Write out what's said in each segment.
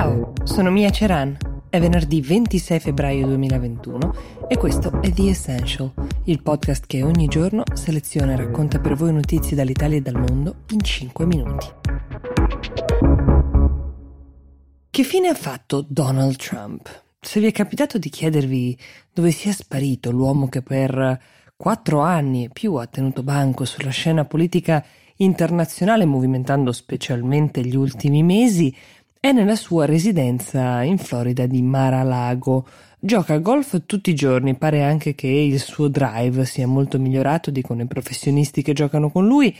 Ciao, sono Mia Ceran. È venerdì 26 febbraio 2021 e questo è The Essential, il podcast che ogni giorno seleziona e racconta per voi notizie dall'Italia e dal mondo in 5 minuti. Che fine ha fatto Donald Trump? Se vi è capitato di chiedervi dove sia sparito l'uomo che per quattro anni e più ha tenuto banco sulla scena politica internazionale, movimentando specialmente gli ultimi mesi, è nella sua residenza in Florida di Mar-a-Lago. Gioca a golf tutti i giorni, pare anche che il suo drive sia molto migliorato, dicono i professionisti che giocano con lui,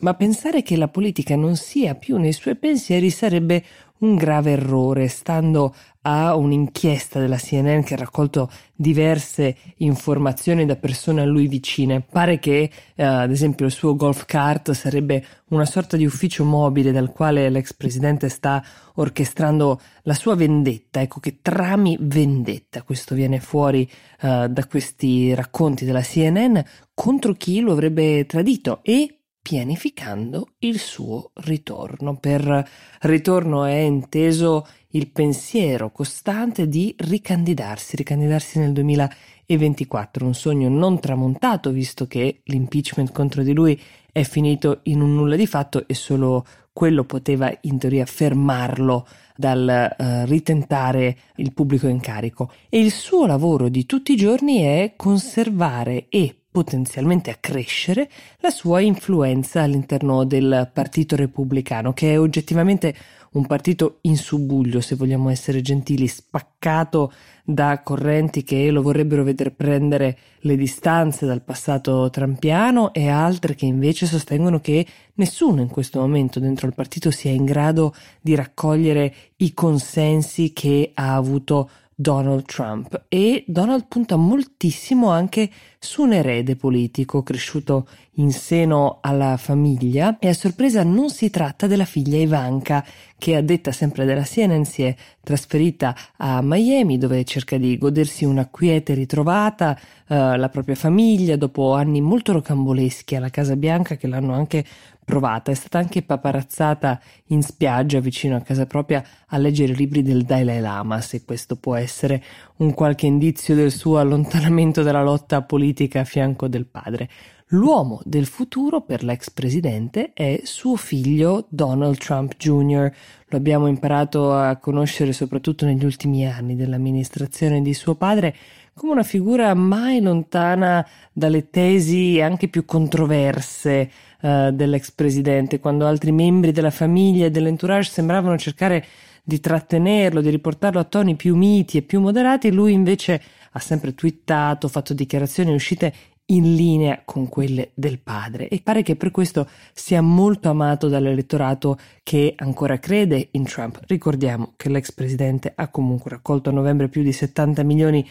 ma pensare che la politica non sia più nei suoi pensieri sarebbe un grave errore, stando a un'inchiesta della CNN che ha raccolto diverse informazioni da persone a lui vicine. Pare che, eh, ad esempio, il suo golf cart sarebbe una sorta di ufficio mobile dal quale l'ex presidente sta orchestrando la sua vendetta. Ecco che trami vendetta, questo viene fuori eh, da questi racconti della CNN, contro chi lo avrebbe tradito e pianificando il suo ritorno. Per ritorno è inteso il pensiero costante di ricandidarsi, ricandidarsi nel 2024, un sogno non tramontato visto che l'impeachment contro di lui è finito in un nulla di fatto e solo quello poteva in teoria fermarlo dal uh, ritentare il pubblico incarico. E il suo lavoro di tutti i giorni è conservare e potenzialmente accrescere la sua influenza all'interno del Partito Repubblicano, che è oggettivamente un partito in subbuglio, se vogliamo essere gentili, spaccato da correnti che lo vorrebbero vedere prendere le distanze dal passato trampiano e altre che invece sostengono che nessuno in questo momento dentro il partito sia in grado di raccogliere i consensi che ha avuto Donald Trump. E Donald punta moltissimo anche su un erede politico cresciuto in seno alla famiglia e a sorpresa non si tratta della figlia Ivanka che a detta sempre della CNN si è trasferita a Miami dove cerca di godersi una quiete ritrovata, eh, la propria famiglia dopo anni molto rocamboleschi alla Casa Bianca che l'hanno anche provata, è stata anche paparazzata in spiaggia vicino a casa propria a leggere libri del Dalai Lama, se questo può essere un qualche indizio del suo allontanamento dalla lotta politica a fianco del padre. L'uomo del futuro per l'ex presidente è suo figlio Donald Trump Jr. Lo abbiamo imparato a conoscere soprattutto negli ultimi anni dell'amministrazione di suo padre come una figura mai lontana dalle tesi anche più controverse uh, dell'ex presidente, quando altri membri della famiglia e dell'entourage sembravano cercare di trattenerlo, di riportarlo a toni più miti e più moderati, lui invece ha sempre twittato, fatto dichiarazioni uscite in linea con quelle del padre e pare che per questo sia molto amato dall'elettorato che ancora crede in Trump. Ricordiamo che l'ex presidente ha comunque raccolto a novembre più di 70 milioni di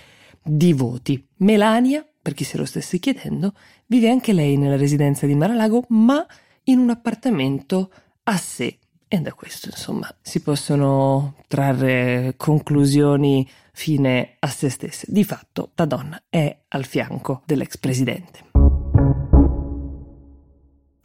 voti. Melania, per chi se lo stesse chiedendo, vive anche lei nella residenza di Maralago, ma in un appartamento a sé. E da questo, insomma, si possono trarre conclusioni fine a se stesse. Di fatto, la donna è al fianco dell'ex presidente.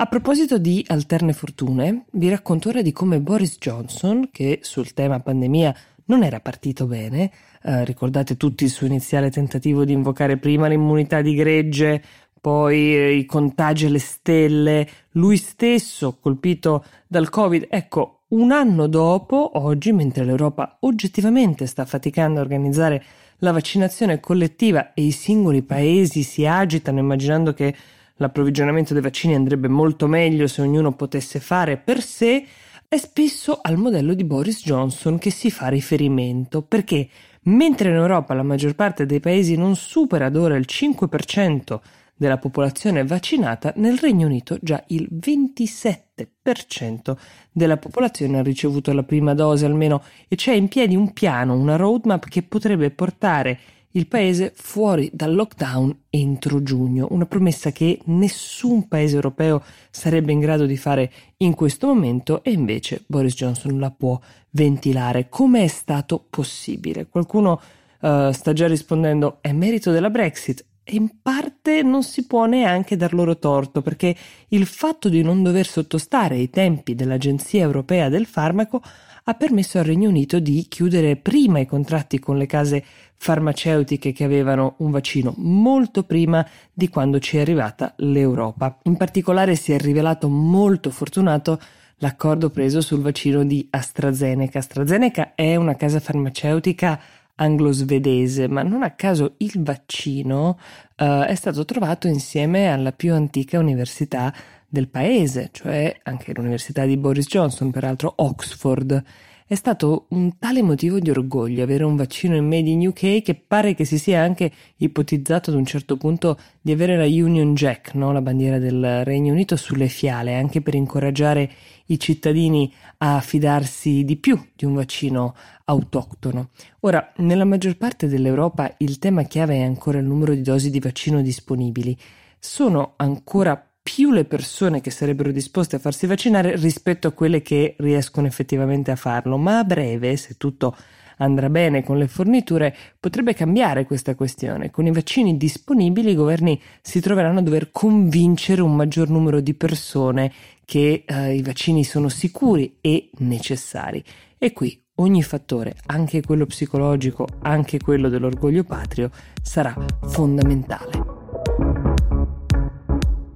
A proposito di alterne fortune, vi racconto ora di come Boris Johnson, che sul tema pandemia non era partito bene, eh, ricordate tutti il suo iniziale tentativo di invocare prima l'immunità di gregge, poi eh, i contagi alle stelle, lui stesso colpito dal Covid. Ecco, un anno dopo, oggi, mentre l'Europa oggettivamente sta faticando a organizzare la vaccinazione collettiva e i singoli paesi si agitano immaginando che l'approvvigionamento dei vaccini andrebbe molto meglio se ognuno potesse fare per sé, è spesso al modello di Boris Johnson che si fa riferimento, perché mentre in Europa la maggior parte dei paesi non supera ad ora il 5% della popolazione vaccinata, nel Regno Unito già il 27% della popolazione ha ricevuto la prima dose almeno e c'è in piedi un piano, una roadmap che potrebbe portare il paese fuori dal lockdown entro giugno, una promessa che nessun paese europeo sarebbe in grado di fare in questo momento e invece Boris Johnson la può ventilare. Come è stato possibile? Qualcuno uh, sta già rispondendo è merito della Brexit e in parte non si può neanche dar loro torto perché il fatto di non dover sottostare ai tempi dell'Agenzia Europea del Farmaco ha permesso al Regno Unito di chiudere prima i contratti con le case farmaceutiche che avevano un vaccino molto prima di quando ci è arrivata l'Europa. In particolare si è rivelato molto fortunato l'accordo preso sul vaccino di AstraZeneca. AstraZeneca è una casa farmaceutica anglo-svedese, ma non a caso il vaccino uh, è stato trovato insieme alla più antica università del paese, cioè anche l'università di Boris Johnson, peraltro Oxford. È stato un tale motivo di orgoglio avere un vaccino in made in UK che pare che si sia anche ipotizzato ad un certo punto di avere la Union Jack, no? la bandiera del Regno Unito, sulle fiale, anche per incoraggiare i cittadini a fidarsi di più di un vaccino autoctono. Ora, nella maggior parte dell'Europa il tema chiave è ancora il numero di dosi di vaccino disponibili. Sono ancora più le persone che sarebbero disposte a farsi vaccinare rispetto a quelle che riescono effettivamente a farlo, ma a breve, se tutto andrà bene con le forniture, potrebbe cambiare questa questione. Con i vaccini disponibili i governi si troveranno a dover convincere un maggior numero di persone che eh, i vaccini sono sicuri e necessari. E qui ogni fattore, anche quello psicologico, anche quello dell'orgoglio patrio, sarà fondamentale.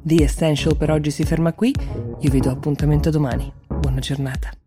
The Essential per oggi si ferma qui, io vi do appuntamento domani. Buona giornata.